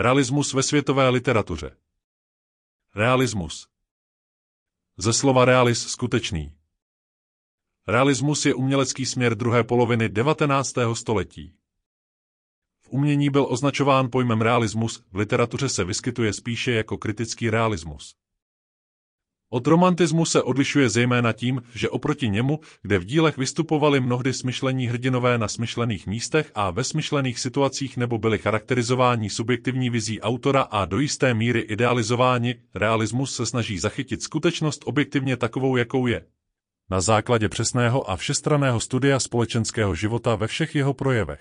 Realismus ve světové literatuře. Realismus. Ze slova realis skutečný. Realismus je umělecký směr druhé poloviny 19. století. V umění byl označován pojmem realismus, v literatuře se vyskytuje spíše jako kritický realismus. Od romantismu se odlišuje zejména tím, že oproti němu, kde v dílech vystupovali mnohdy smyšlení hrdinové na smyšlených místech a ve smyšlených situacích nebo byli charakterizováni subjektivní vizí autora a do jisté míry idealizováni, realismus se snaží zachytit skutečnost objektivně takovou, jakou je. Na základě přesného a všestraného studia společenského života ve všech jeho projevech.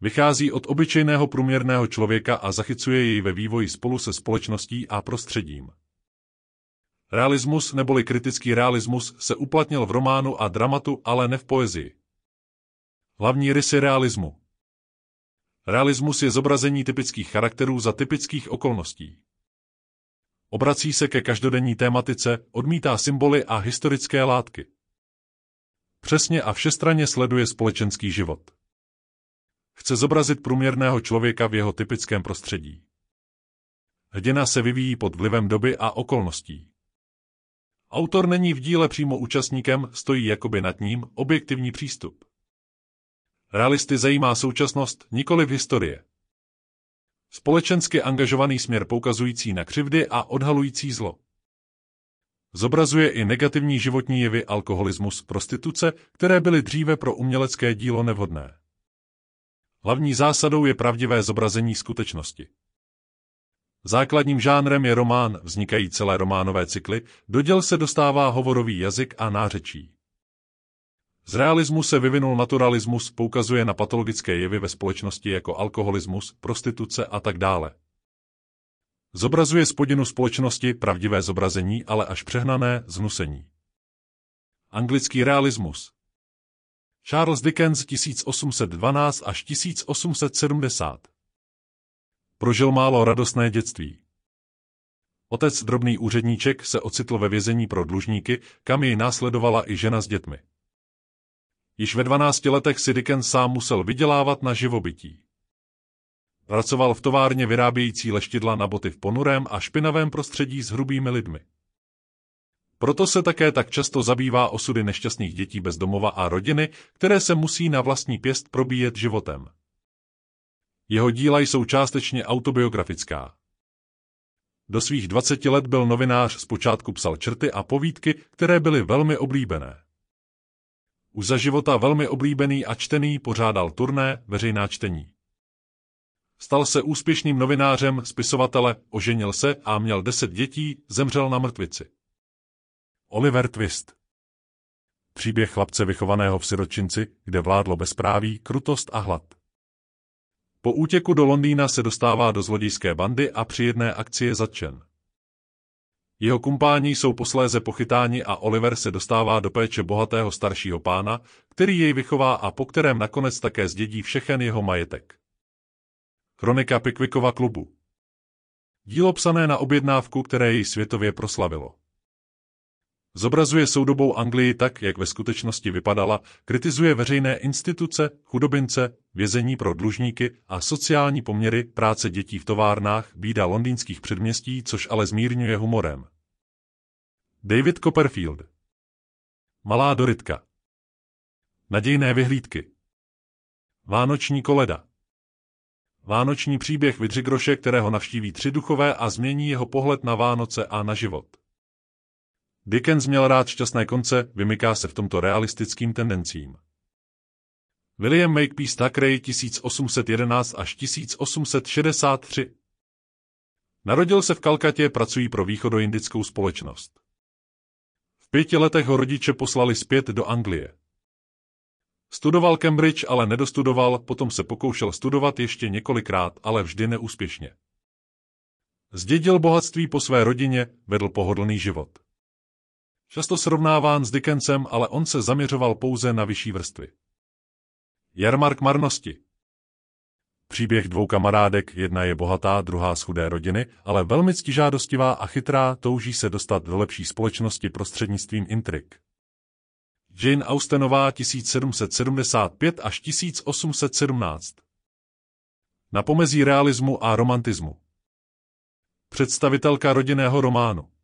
Vychází od obyčejného průměrného člověka a zachycuje jej ve vývoji spolu se společností a prostředím. Realismus neboli kritický realismus se uplatnil v románu a dramatu, ale ne v poezii. Hlavní rysy realismu Realismus je zobrazení typických charakterů za typických okolností. Obrací se ke každodenní tématice, odmítá symboly a historické látky. Přesně a všestranně sleduje společenský život. Chce zobrazit průměrného člověka v jeho typickém prostředí. Hrdina se vyvíjí pod vlivem doby a okolností. Autor není v díle přímo účastníkem, stojí jakoby nad ním objektivní přístup. Realisty zajímá současnost, nikoli v historie. Společensky angažovaný směr poukazující na křivdy a odhalující zlo. Zobrazuje i negativní životní jevy alkoholismus, prostituce, které byly dříve pro umělecké dílo nevhodné. Hlavní zásadou je pravdivé zobrazení skutečnosti. Základním žánrem je román, vznikají celé románové cykly, do děl se dostává hovorový jazyk a nářečí. Z realismu se vyvinul naturalismus, poukazuje na patologické jevy ve společnosti jako alkoholismus, prostituce a tak dále. Zobrazuje spodinu společnosti pravdivé zobrazení, ale až přehnané zhnusení. Anglický realismus Charles Dickens 1812 až 1870 Prožil málo radostné dětství. Otec, drobný úředníček, se ocitl ve vězení pro dlužníky, kam jej následovala i žena s dětmi. Již ve 12 letech si Dickens sám musel vydělávat na živobytí. Pracoval v továrně vyrábějící leštidla na boty v ponurém a špinavém prostředí s hrubými lidmi. Proto se také tak často zabývá osudy nešťastných dětí bez domova a rodiny, které se musí na vlastní pěst probíjet životem. Jeho díla jsou částečně autobiografická. Do svých 20 let byl novinář, zpočátku psal črty a povídky, které byly velmi oblíbené. Už za života velmi oblíbený a čtený pořádal turné, veřejná čtení. Stal se úspěšným novinářem, spisovatele, oženil se a měl deset dětí, zemřel na mrtvici. Oliver Twist Příběh chlapce vychovaného v siročinci, kde vládlo bezpráví, krutost a hlad. Po útěku do Londýna se dostává do zlodějské bandy a při jedné akci je zatčen. Jeho kumpáni jsou posléze pochytáni a Oliver se dostává do péče bohatého staršího pána, který jej vychová a po kterém nakonec také zdědí všechen jeho majetek. Kronika Pickwickova klubu Dílo psané na objednávku, které jej světově proslavilo. Zobrazuje soudobou Anglii tak, jak ve skutečnosti vypadala, kritizuje veřejné instituce, chudobince, vězení pro dlužníky a sociální poměry práce dětí v továrnách, bída londýnských předměstí, což ale zmírňuje humorem. David Copperfield Malá Doritka Nadějné vyhlídky Vánoční koleda Vánoční příběh Vidřigroše, kterého navštíví tři duchové a změní jeho pohled na Vánoce a na život. Dickens měl rád šťastné konce, vymyká se v tomto realistickým tendencím. William Makepeace Thackeray 1811 až 1863 Narodil se v Kalkatě, pracují pro východoindickou společnost. V pěti letech ho rodiče poslali zpět do Anglie. Studoval Cambridge, ale nedostudoval, potom se pokoušel studovat ještě několikrát, ale vždy neúspěšně. Zdědil bohatství po své rodině, vedl pohodlný život. Často srovnáván s Dickensem, ale on se zaměřoval pouze na vyšší vrstvy. Jarmark marnosti Příběh dvou kamarádek, jedna je bohatá, druhá z chudé rodiny, ale velmi ctižádostivá a chytrá, touží se dostat do lepší společnosti prostřednictvím intrik. Jane Austenová 1775 až 1817 Na pomezí realismu a romantismu. Představitelka rodinného románu.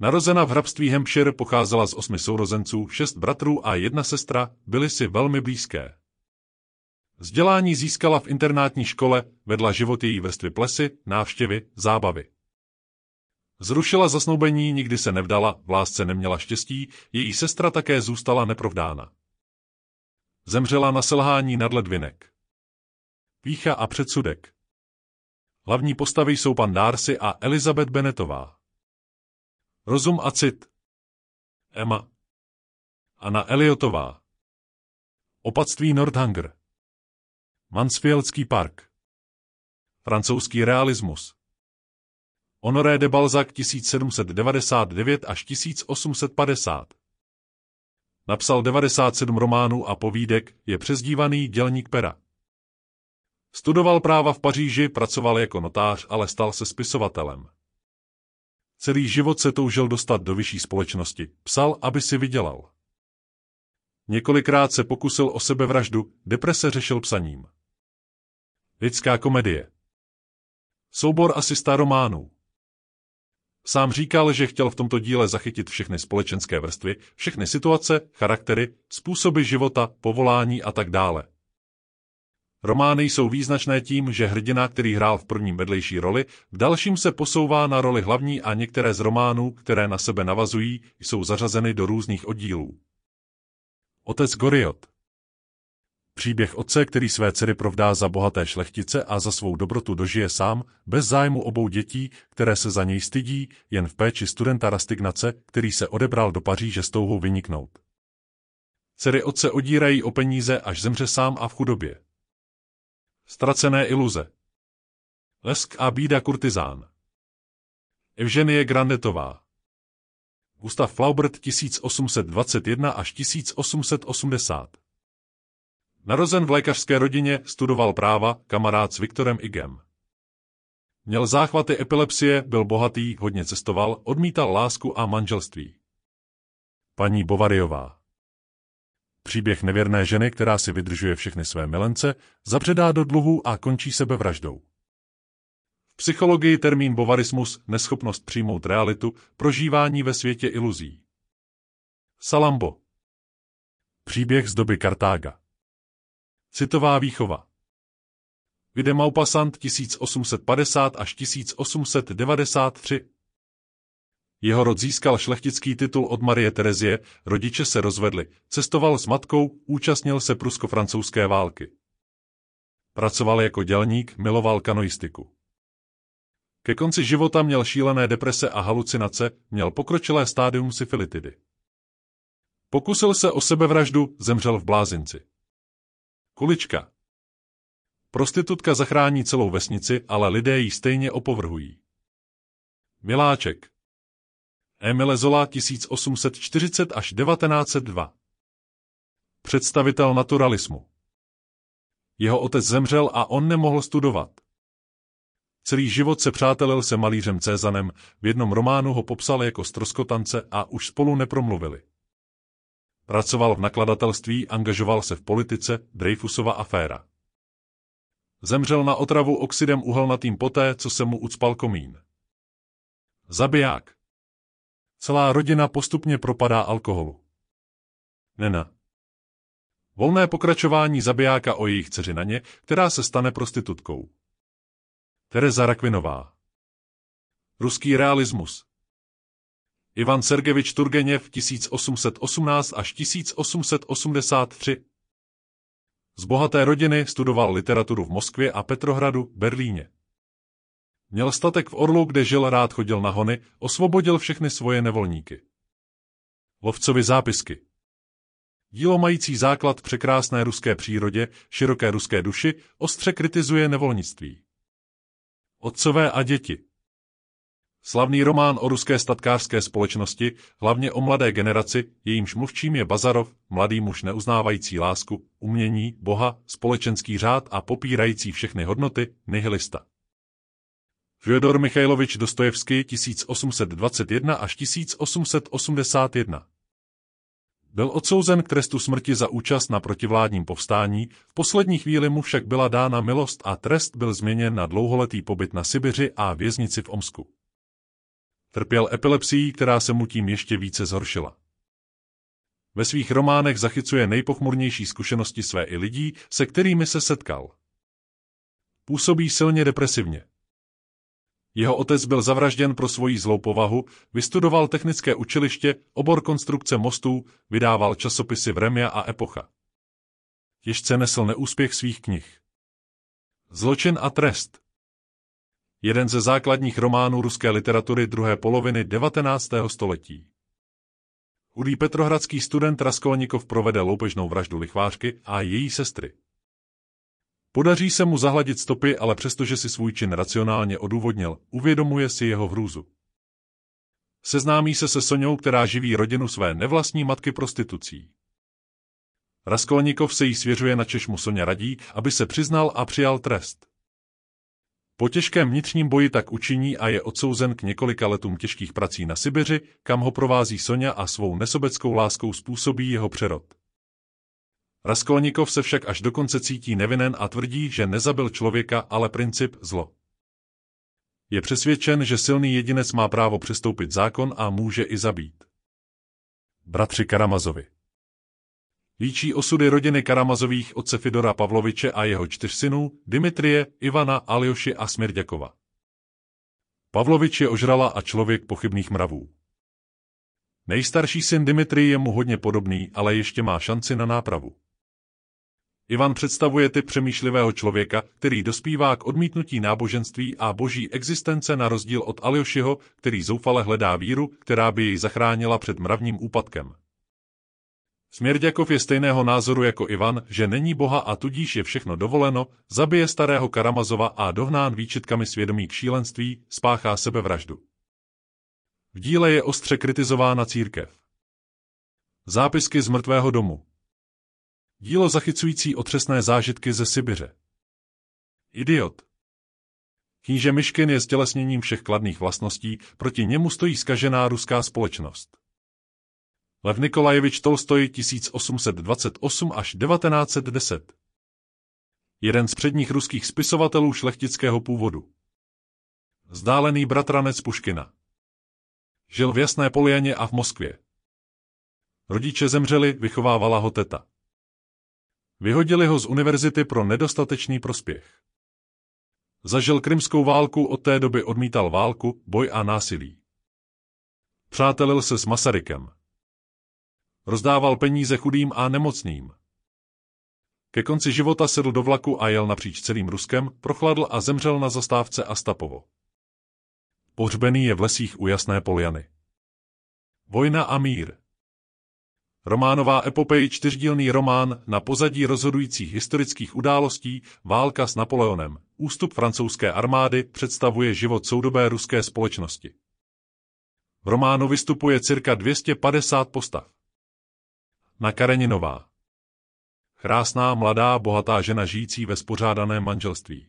Narozena v hrabství Hampshire pocházela z osmi sourozenců, šest bratrů a jedna sestra, byly si velmi blízké. Vzdělání získala v internátní škole, vedla život její vrstvy plesy, návštěvy, zábavy. Zrušila zasnoubení, nikdy se nevdala, v lásce neměla štěstí, její sestra také zůstala neprovdána. Zemřela na selhání nadledvinek. Pícha a předsudek. Hlavní postavy jsou pan Darcy a Elizabeth Bennetová. Rozum a cit. Emma. Anna Eliotová. Opatství Nordhanger. Mansfieldský park. Francouzský realismus. Honoré de Balzac 1799 až 1850. Napsal 97 románů a povídek, je přezdívaný dělník pera. Studoval práva v Paříži, pracoval jako notář, ale stal se spisovatelem. Celý život se toužil dostat do vyšší společnosti, psal, aby si vydělal. Několikrát se pokusil o sebevraždu, deprese řešil psaním. Lidská komedie. Soubor asista románů. Sám říkal, že chtěl v tomto díle zachytit všechny společenské vrstvy, všechny situace, charaktery, způsoby života, povolání a tak dále. Romány jsou význačné tím, že hrdina, který hrál v prvním vedlejší roli, v dalším se posouvá na roli hlavní a některé z románů, které na sebe navazují, jsou zařazeny do různých oddílů. Otec Goriot Příběh otce, který své dcery provdá za bohaté šlechtice a za svou dobrotu dožije sám, bez zájmu obou dětí, které se za něj stydí, jen v péči studenta Rastignace, který se odebral do Paříže s touhou vyniknout. Dcery otce odírají o peníze, až zemře sám a v chudobě. Ztracené iluze. Lesk a bída kurtizán. Evženie Grandetová. Gustav Flaubert 1821 až 1880 Narozen v lékařské rodině, studoval práva, kamarád s Viktorem Igem. Měl záchvaty epilepsie, byl bohatý, hodně cestoval, odmítal lásku a manželství. Paní Bovariová Příběh nevěrné ženy, která si vydržuje všechny své milence, zabředá do dluhu a končí sebevraždou. V psychologii termín bovarismus, neschopnost přijmout realitu, prožívání ve světě iluzí. Salambo Příběh z doby Kartága Citová výchova. Vide Maupassant 1850 až 1893. Jeho rod získal šlechtický titul od Marie Terezie, rodiče se rozvedli, cestoval s matkou, účastnil se prusko-francouzské války. Pracoval jako dělník, miloval kanoistiku. Ke konci života měl šílené deprese a halucinace, měl pokročilé stádium syfilitidy. Pokusil se o sebevraždu, zemřel v blázinci. Kulička. Prostitutka zachrání celou vesnici, ale lidé ji stejně opovrhují. Miláček. Emile Zola 1840 až 1902. Představitel naturalismu. Jeho otec zemřel a on nemohl studovat. Celý život se přátelil se malířem Cézanem, v jednom románu ho popsal jako stroskotance a už spolu nepromluvili. Pracoval v nakladatelství, angažoval se v politice, Dreyfusova aféra. Zemřel na otravu oxidem uhelnatým poté, co se mu ucpal komín. Zabiják. Celá rodina postupně propadá alkoholu. Nena. Volné pokračování zabijáka o jejich dceři ně, která se stane prostitutkou. Tereza Rakvinová. Ruský realismus. Ivan Sergevič Turgeněv 1818 až 1883. Z bohaté rodiny studoval literaturu v Moskvě a Petrohradu, Berlíně. Měl statek v Orlu, kde žil rád chodil na hony, osvobodil všechny svoje nevolníky. Lovcovi zápisky. Dílo mající základ překrásné ruské přírodě, široké ruské duši, ostře kritizuje nevolnictví. Otcové a děti. Slavný román o ruské statkářské společnosti, hlavně o mladé generaci, jejímž mluvčím je Bazarov, mladý muž neuznávající lásku, umění, boha, společenský řád a popírající všechny hodnoty, nihilista. Fyodor Michailovič Dostojevský 1821 až 1881 Byl odsouzen k trestu smrti za účast na protivládním povstání, v poslední chvíli mu však byla dána milost a trest byl změněn na dlouholetý pobyt na Sibiři a věznici v Omsku. Trpěl epilepsií, která se mu tím ještě více zhoršila. Ve svých románech zachycuje nejpochmurnější zkušenosti své i lidí, se kterými se setkal. Působí silně depresivně. Jeho otec byl zavražděn pro svoji zlou povahu, vystudoval technické učiliště, obor konstrukce mostů, vydával časopisy Vremia a Epocha. Těžce nesl neúspěch svých knih. Zločin a trest Jeden ze základních románů ruské literatury druhé poloviny 19. století. Chudý petrohradský student Raskolnikov provede loupežnou vraždu lichvářky a její sestry. Podaří se mu zahladit stopy, ale přestože si svůj čin racionálně odůvodnil, uvědomuje si jeho hrůzu. Seznámí se se Soňou, která živí rodinu své nevlastní matky prostitucí. Raskolnikov se jí svěřuje na češmu Soně radí, aby se přiznal a přijal trest. Po těžkém vnitřním boji tak učiní a je odsouzen k několika letům těžkých prací na Sibiři, kam ho provází Sonja a svou nesobeckou láskou způsobí jeho přerod. Raskolnikov se však až dokonce cítí nevinen a tvrdí, že nezabil člověka, ale princip zlo. Je přesvědčen, že silný jedinec má právo přestoupit zákon a může i zabít. Bratři Karamazovi Líčí osudy rodiny Karamazových otce Fidora Pavloviče a jeho čtyř synů, Dimitrie, Ivana, Aljoši a Smirďakova. Pavlovič je ožrala a člověk pochybných mravů. Nejstarší syn Dimitri je mu hodně podobný, ale ještě má šanci na nápravu. Ivan představuje typ přemýšlivého člověka, který dospívá k odmítnutí náboženství a boží existence na rozdíl od Aljošiho, který zoufale hledá víru, která by jej zachránila před mravním úpadkem. Směrďakov je stejného názoru jako Ivan, že není boha a tudíž je všechno dovoleno, zabije starého Karamazova a dohnán výčitkami svědomí k šílenství, spáchá sebevraždu. V díle je ostře kritizována církev. Zápisky z mrtvého domu Dílo zachycující otřesné zážitky ze Sibiře. Idiot. Kníže Myškin je stělesněním všech kladných vlastností, proti němu stojí skažená ruská společnost. Lev Nikolajevič Tolstoj 1828 až 1910. Jeden z předních ruských spisovatelů šlechtického původu. Zdálený bratranec Puškina. Žil v Jasné Poljaně a v Moskvě. Rodiče zemřeli, vychovávala ho teta. Vyhodili ho z univerzity pro nedostatečný prospěch. Zažil krymskou válku, od té doby odmítal válku, boj a násilí. Přátelil se s Masarykem. Rozdával peníze chudým a nemocným. Ke konci života sedl do vlaku a jel napříč celým Ruskem, prochladl a zemřel na zastávce Astapovo. Pohřbený je v lesích u Jasné Poljany. Vojna a mír Románová epopej čtyřdílný román na pozadí rozhodujících historických událostí Válka s Napoleonem. Ústup francouzské armády představuje život soudobé ruské společnosti. V románu vystupuje cirka 250 postav. Na Kareninová. Krásná, mladá, bohatá žena žijící ve spořádaném manželství.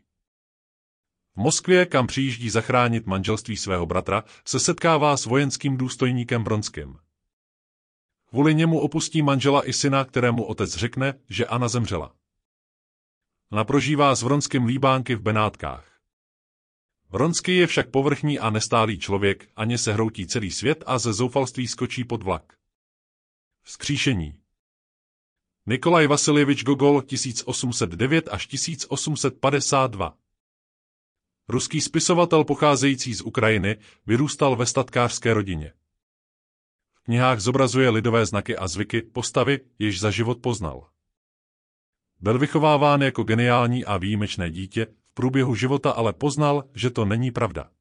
V Moskvě, kam přijíždí zachránit manželství svého bratra, se setkává s vojenským důstojníkem Bronským. Kvůli němu opustí manžela i syna, kterému otec řekne, že Anna zemřela. Ona prožívá s Vronským líbánky v Benátkách. Vronsky je však povrchní a nestálý člověk, ani se hroutí celý svět a ze zoufalství skočí pod vlak. Vzkříšení Nikolaj Vasiljevič Gogol 1809 až 1852 Ruský spisovatel pocházející z Ukrajiny vyrůstal ve statkářské rodině knihách zobrazuje lidové znaky a zvyky, postavy, jež za život poznal. Byl vychováván jako geniální a výjimečné dítě, v průběhu života ale poznal, že to není pravda.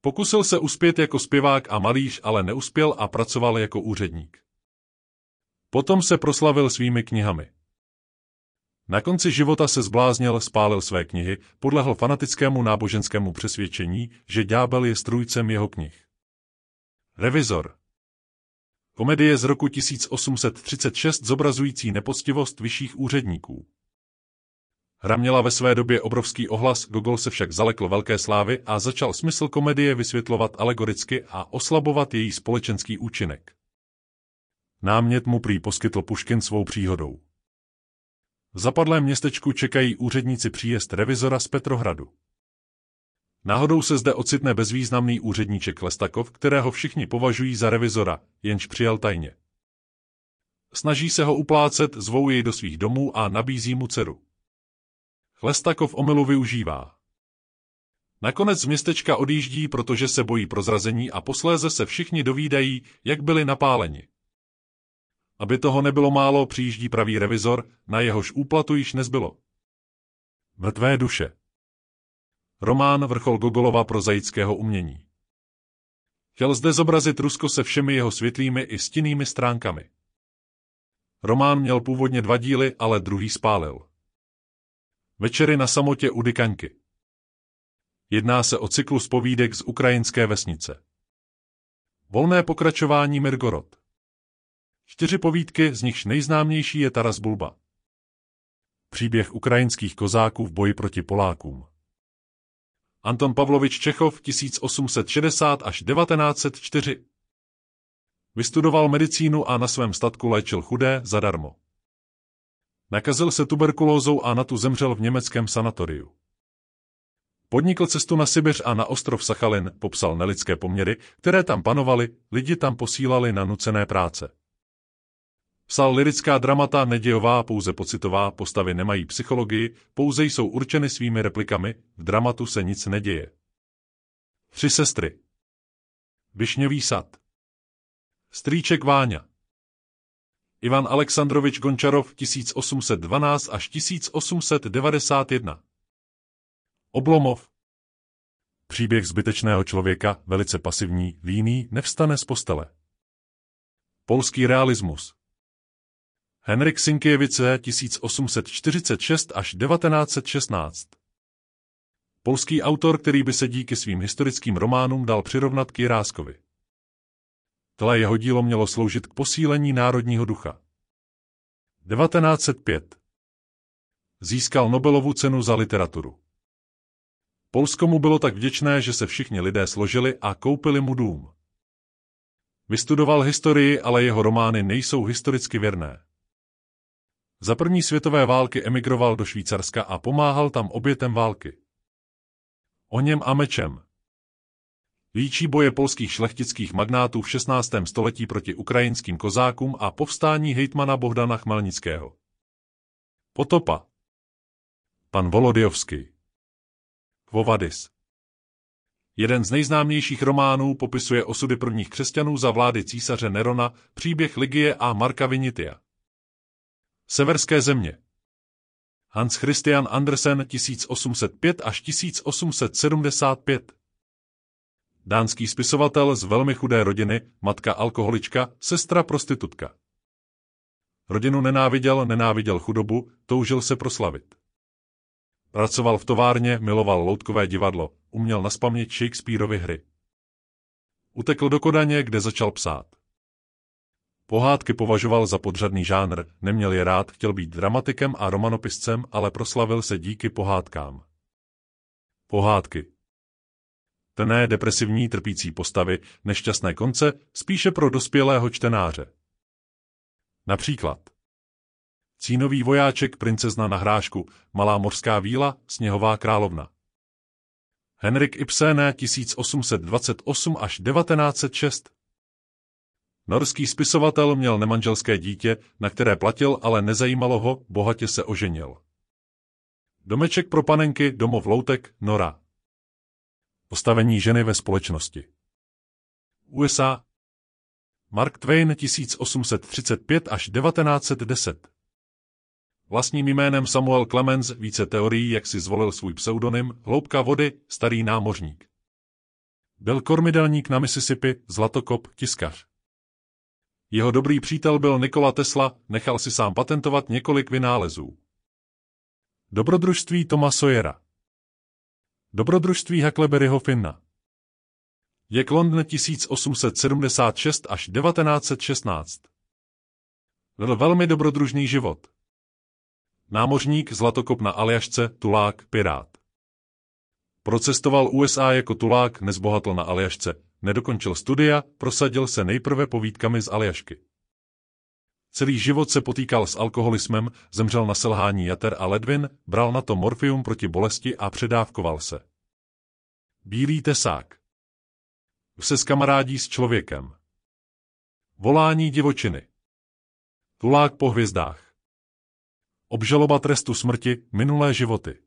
Pokusil se uspět jako zpěvák a malíř, ale neuspěl a pracoval jako úředník. Potom se proslavil svými knihami. Na konci života se zbláznil, spálil své knihy, podlehl fanatickému náboženskému přesvědčení, že ďábel je strůjcem jeho knih. Revizor Komedie z roku 1836 zobrazující nepoctivost vyšších úředníků. Hra měla ve své době obrovský ohlas, Gogol se však zalekl velké slávy a začal smysl komedie vysvětlovat alegoricky a oslabovat její společenský účinek. Námět mu prý poskytl Puškin svou příhodou. V zapadlém městečku čekají úředníci příjezd revizora z Petrohradu. Náhodou se zde ocitne bezvýznamný úředníček Lestakov, kterého všichni považují za revizora, jenž přijal tajně. Snaží se ho uplácet, zvou jej do svých domů a nabízí mu dceru. Chlestakov omylu využívá. Nakonec z městečka odjíždí, protože se bojí prozrazení a posléze se všichni dovídají, jak byli napáleni. Aby toho nebylo málo, přijíždí pravý revizor, na jehož úplatu již nezbylo. Mrtvé duše. Román vrchol Gogolova prozaického umění. Chtěl zde zobrazit Rusko se všemi jeho světlými i stinnými stránkami. Román měl původně dva díly, ale druhý spálil. Večery na samotě u Dykaňky. Jedná se o cyklus povídek z ukrajinské vesnice. Volné pokračování Mirgorod. Čtyři povídky, z nichž nejznámější je Taras Bulba. Příběh ukrajinských kozáků v boji proti Polákům. Anton Pavlovič Čechov 1860 až 1904 Vystudoval medicínu a na svém statku léčil chudé zadarmo. Nakazil se tuberkulózou a na tu zemřel v německém sanatoriu. Podnikl cestu na Sibiř a na ostrov Sachalin, popsal nelidské poměry, které tam panovaly, lidi tam posílali na nucené práce. Psal lirická dramata nedějová, pouze pocitová, postavy nemají psychologii, pouze jsou určeny svými replikami, v dramatu se nic neděje. Tři sestry. Višňový sad. Strýček Váňa. Ivan Alexandrovič Gončarov 1812 až 1891. Oblomov. Příběh zbytečného člověka, velice pasivní, líný, nevstane z postele. Polský realismus. Henrik Sinkiewice 1846 až 1916. Polský autor, který by se díky svým historickým románům dal přirovnat k Jiráskovi. Tohle jeho dílo mělo sloužit k posílení národního ducha. 1905. Získal Nobelovu cenu za literaturu. Polsko mu bylo tak vděčné, že se všichni lidé složili a koupili mu dům. Vystudoval historii, ale jeho romány nejsou historicky věrné. Za první světové války emigroval do Švýcarska a pomáhal tam obětem války. O něm a mečem. Líčí boje polských šlechtických magnátů v 16. století proti ukrajinským kozákům a povstání hejtmana Bohdana Chmelnického. Potopa. Pan Volodjovský. Kvovadis. Jeden z nejznámějších románů popisuje osudy prvních křesťanů za vlády císaře Nerona, příběh Ligie a Marka Vinitia. Severské země. Hans Christian Andersen 1805 až 1875 Dánský spisovatel z velmi chudé rodiny, matka alkoholička, sestra prostitutka. Rodinu nenáviděl, nenáviděl chudobu, toužil se proslavit. Pracoval v továrně, miloval loutkové divadlo, uměl naspamět Shakespeareovy hry. Utekl do Kodaně, kde začal psát. Pohádky považoval za podřadný žánr, neměl je rád, chtěl být dramatikem a romanopiscem, ale proslavil se díky pohádkám. Pohádky. Tené depresivní trpící postavy, nešťastné konce, spíše pro dospělého čtenáře. Například Cínový vojáček, princezna na hrášku, Malá mořská víla, Sněhová královna. Henrik Ibsen 1828 až 1906 Norský spisovatel měl nemanželské dítě, na které platil, ale nezajímalo ho, bohatě se oženil. Domeček pro panenky, domov loutek, Nora. Postavení ženy ve společnosti. USA. Mark Twain 1835 až 1910. Vlastním jménem Samuel Clemens více teorií, jak si zvolil svůj pseudonym, hloubka vody, starý námořník. Byl kormidelník na Mississippi, zlatokop, tiskař. Jeho dobrý přítel byl Nikola Tesla, nechal si sám patentovat několik vynálezů. Dobrodružství Toma Sawyera Dobrodružství Huckleberryho Finna Je London 1876 až 1916 Byl velmi dobrodružný život. Námořník, zlatokop na Aljašce, tulák, pirát. Procestoval USA jako tulák, nezbohatl na Aljašce, nedokončil studia, prosadil se nejprve povídkami z Aljašky. Celý život se potýkal s alkoholismem, zemřel na selhání jater a ledvin, bral na to morfium proti bolesti a předávkoval se. Bílý tesák. Se skamarádí s člověkem. Volání divočiny. Tulák po hvězdách. Obžaloba trestu smrti, minulé životy.